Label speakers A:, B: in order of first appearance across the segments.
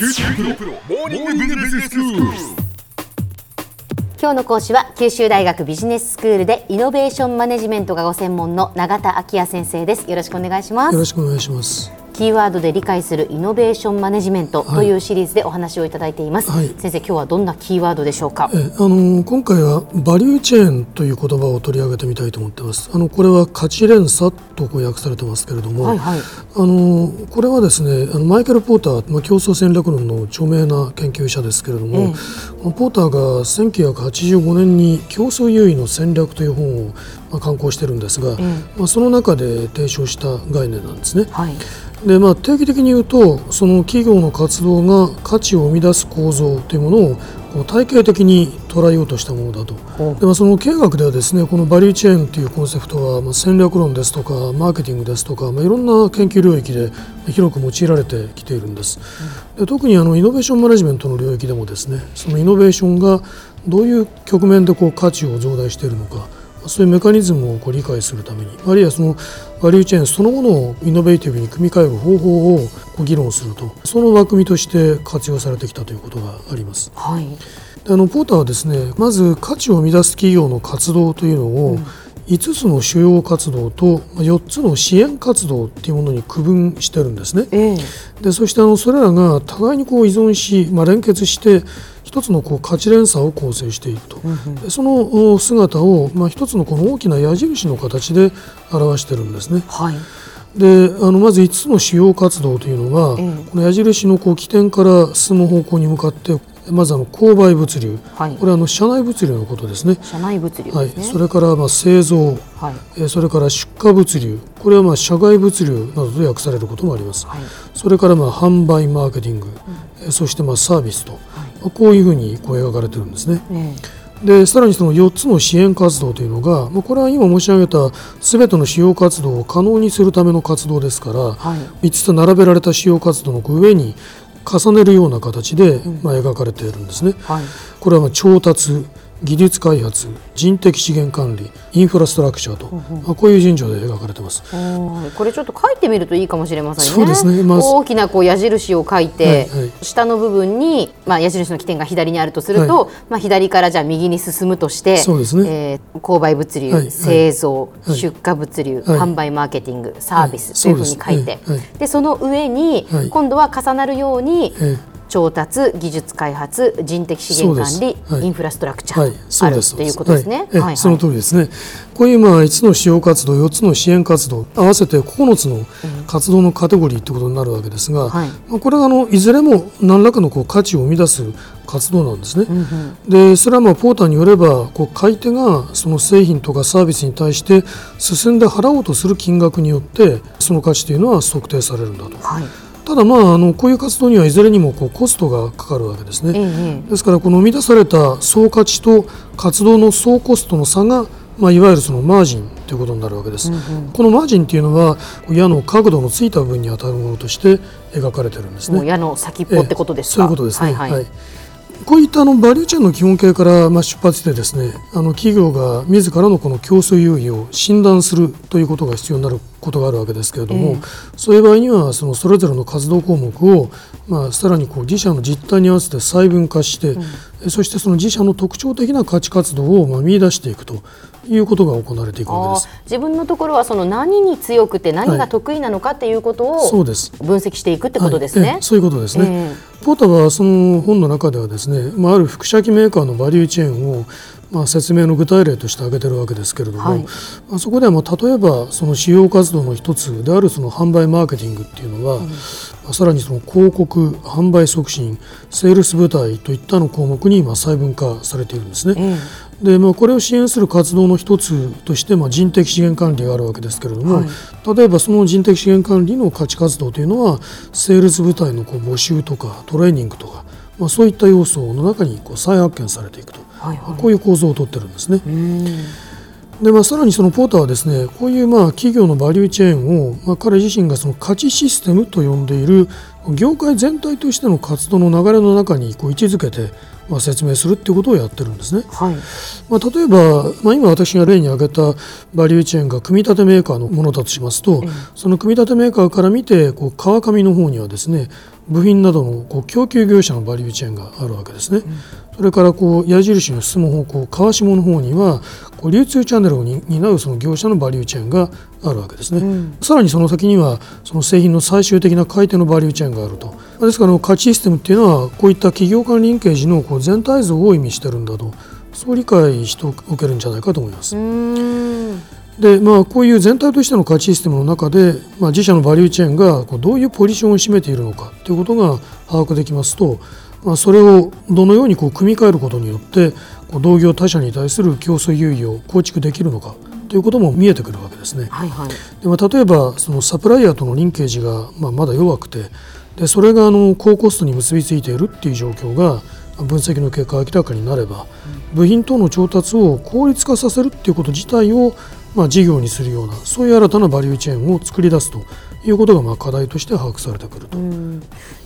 A: 九州大学モーニングビジネススクール。
B: 今日の講師は九州大学ビジネススクールでイノベーションマネジメントがご専門の永田昭也先生ですよろしくお願いします
C: よろしくお願いします。
B: キーワードで理解するイノベーションマネジメントというシリーズでお話をいただいています、
C: はい。
B: 先生今日はどんなキーワードでしょうか？
C: えあの今回はバリューチェーンという言葉を取り上げてみたいと思ってます。あのこれは価値連鎖とこう訳されてますけれども、
B: はいはい。
C: あのこれはですねあのマイケル・ポーター、まあ、競争戦略論の著名な研究者ですけれども、このポーターが1985年に競争優位の戦略という本を、まあ、刊行してるんですが、まあ、その中で提唱した概念なんですね。
B: はい
C: でまあ、定義的に言うとその企業の活動が価値を生み出す構造というものをこう体系的に捉えようとしたものだと。で、まあ、その経営学ではですねこのバリューチェーンというコンセプトは、まあ、戦略論ですとかマーケティングですとか、まあ、いろんな研究領域で広く用いられてきているんです。で特にあのイノベーションマネジメントの領域でもですねそのイノベーションがどういう局面でこう価値を増大しているのかそういうメカニズムをこう理解するためにあるいはそのバリューチェーンそのものをイノベーティブに組み替える方法をこう議論するとその枠組みとして活用されてきたということがあります。
B: はい
C: であのポーターはですねまず価値を生み出す企業の活動というのを、5つの主要活動とまあ4つの支援活動というものに区分してるんですね。
B: ええ
C: でそしてあのそれらが互いにこう依存し、まあ、連結して一つのこう価値連鎖を構成していくと、でそのお姿を、まあ、一つのこの大きな矢印の形で表してるんですね。
B: はい。
C: であのまず5つの主要活動というのは、
B: ええ。
C: この矢印のこう起点から進む方向に向かってまずあの購買物流、
B: はい。
C: これはあの社内物流のことですね。
B: 社内物流
C: はい。それからまあ製造、
B: はい。
C: えーそれから出荷物流、これはまあ社外物流などと訳されることもあります。
B: はい。
C: それからまあ販売マーケティング、えーそしてまあサービスと、まあこういうふうにこう描かれてるんですね。
B: え
C: でさらにその4つの支援活動というのが、まあ、これは今申し上げたすべての主要活動を可能にするための活動ですから、
B: はい。
C: 3つ並べられた主要活動の上に重ねるような形で、まあ、描かれているんですね。
B: えはい
C: これはまあ調達技術開発人的資源管理インフラストラクチャーと、まあ、こういう順序で描かれてます。
B: これちょっと書いてみるといいかもしれませんね。
C: そうですね。まあ
B: 大きなこう矢印を書いて、
C: はいはい。
B: 下の部分に、まあ、矢印の起点が左にあるとすると、まあ、左からじゃあ右に進むとして
C: そうですね。
B: えー購買物流、
C: はいはい。
B: 製造、
C: はい。
B: 出荷物流、
C: はい。
B: 販売マーケティングサービス
C: はい。
B: というふうに書いて、
C: で
B: その上に、
C: はい。
B: 今度は重なるように、
C: え
B: 調達技術開発人的資源管理、
C: はい
B: インフラストラクチャ
C: はい、
B: ー
C: そうです。
B: あるということですね。
C: はいその通りですね。こういうまあ5つの主要活動、4つの支援活動、合わせて9つの活動のカテゴリーということになるわけですが、
B: はい
C: まあこれがあのいずれも何らかのこう価値を生み出す活動なんですね。で、それはまあポーターによれば、こう買い手がその製品とかサービスに対して進んで払おうとする金額によって、その価値というのは測定されるんだと。
B: はい
C: ただまああのこういう活動にはいずれにもこうコストがかかるわけですね。
B: ええ
C: ですからこの生み出された総価値と活動の総コストの差が、まあ、いわゆるそのマージンということになるわけです、このマージンというのは矢の角度のついた部分に当たるものとして描かれてるんですね。
B: 矢の先っぽってことですか？
C: そういうことですね。
B: はいはい
C: こういったあのバリューチェーンの基本形からまあ出発してですねあの企業が自らのこの競争優位を診断するということが必要になることがあるわけですけれども、そういう場合にはそのそれぞれの活動項目をまあさらにこう自社の実態に合わせて細分化して、そしてその自社の特徴的な価値活動をまあ見出していくということが行われていくわけです。
B: 自分のところはその何に強くて何が得意なのかっていうことを
C: そうです
B: 分析していくってことですね
C: はいええ。そういうことですね。
B: え
C: ポーターはその本の中ではですね、まあ、ある副写機メーカーのバリューチェーンを、まあ、説明の具体例として挙げてるわけですけれども、
B: はい
C: まあ、そこではまあ例えばその主要活動の一つであるその販売マーケティングっていうのは、まあさらにその広告販売促進セールス部隊といったの項目にまあ細分化されているんですね。
B: え
C: でまあ、これを支援する活動の一つとして、まあ、人的資源管理があるわけですけれども、
B: はい。
C: 例えばその人的資源管理の価値活動というのはセールス部隊のこう募集とかトレーニングとか、まあ、そういった要素の中にこう再発見されていくと、
B: はいはい。
C: こういう構造をとってるんですね。
B: うん。
C: でまあ、さらにそのポーターはですねこういうまあ企業のバリューチェーンを、まあ、彼自身がその価値システムと呼んでいる業界全体としての活動の流れの中にこう位置づけて、まあ、説明するっていうことをやってるんですね。
B: はい
C: まあ、例えば、まあ、今私が例に挙げたバリューチェーンが組み立てメーカーのものだとしますと、その組み立てメーカーから見てこう川上の方にはですね部品などのこう供給業者のバリューチェーンがあるわけですね。それからこう矢印の進む方向川下の方にはこう流通チャンネルを担うその業者のバリューチェーンがあるわけですね、さらにその先にはその製品の最終的な買い手のバリューチェーンがあるとですから価値システムっていうのはこういった企業間リンケージのこう全体像を意味してるんだとそう理解しておけるんじゃないかと思います。でまあ、こういう全体としての価値システムの中で、まあ、自社のバリューチェーンがこうどういうポジションを占めているのかということが把握できますと、まあ、それをどのようにこう組み替えることによってこう同業他社に対する競争優位を構築できるのかということも見えてくるわけですね。はいはい、でまあ、例えばそのサプライヤーとのリンケージが、まあ、まだ弱くてでそれがあの高コストに結びついているっていう状況が分析の結果明らかになれば、部品等の調達を効率化させるっていうこと自体をまあ、事業にするようなそういう新たなバリューチェーンを作り出すということがまあ課題として把握されてくると。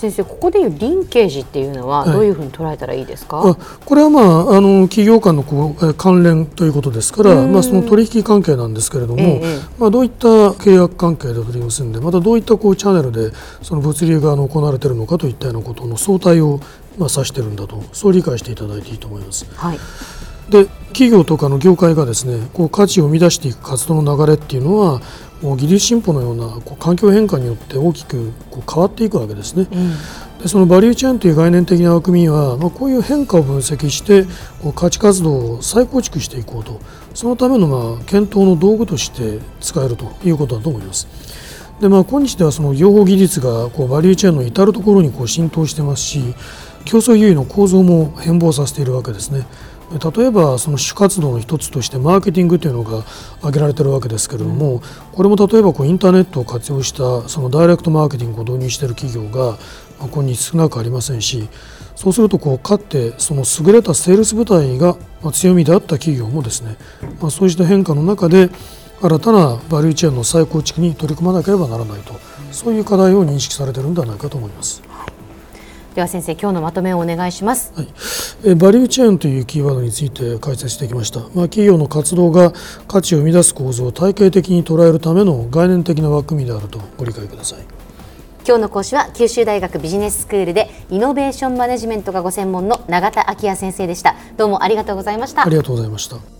B: 先生ここでいうリンケージっていうのはどういうふうに捉えたらいいですか、
C: はい、これは、まあ、あの企業間のこう関連ということですから、まあ、その取引関係なんですけれども、ええ、まあ、どういった契約関係で取り結んでまたどういったこうチャンネルでその物流が行われているのかといったようなことの相対をまあ指しているんだとそう理解していただいていいと思います。はいで企業とかの業界がですねこう価値を生み出していく活動の流れっていうのはもう技術進歩のようなこう環境変化によって大きくこう変わっていくわけですね。うん、でそのバリューチェーンという概念的な枠組みは、まあ、こういう変化を分析してこう価値活動を再構築していこうとそのためのまあ検討の道具として使えるということだと思います。でまあ、今日ではその情報技術がこうバリューチェーンの至るところにこう浸透してますし競争優位の構造も変貌させているわけですね。例えばその主活動の一つとしてマーケティングというのが挙げられているわけですけれども、うん、これも例えばこうインターネットを活用したそのダイレクトマーケティングを導入している企業が今日少なくありませんしそうするとこうかってその優れたセールス部隊が強みであった企業もですね、まあ、そうした変化の中で新たなバリューチェーンの再構築に取り組まなければならないとそういう課題を認識されているのではないかと思います。
B: では先生今日のまとめをお願いします、はい、
C: えバリューチェーンというキーワードについて解説してきました、まあ、企業の活動が価値を生み出す構造を体系的に捉えるための概念的な枠組みであるとご理解ください。
B: 今日の講師は九州大学ビジネススクールでイノベーションマネジメントがご専門の永田昭也先生でした。どうもありがとうございました。
C: ありがとうございました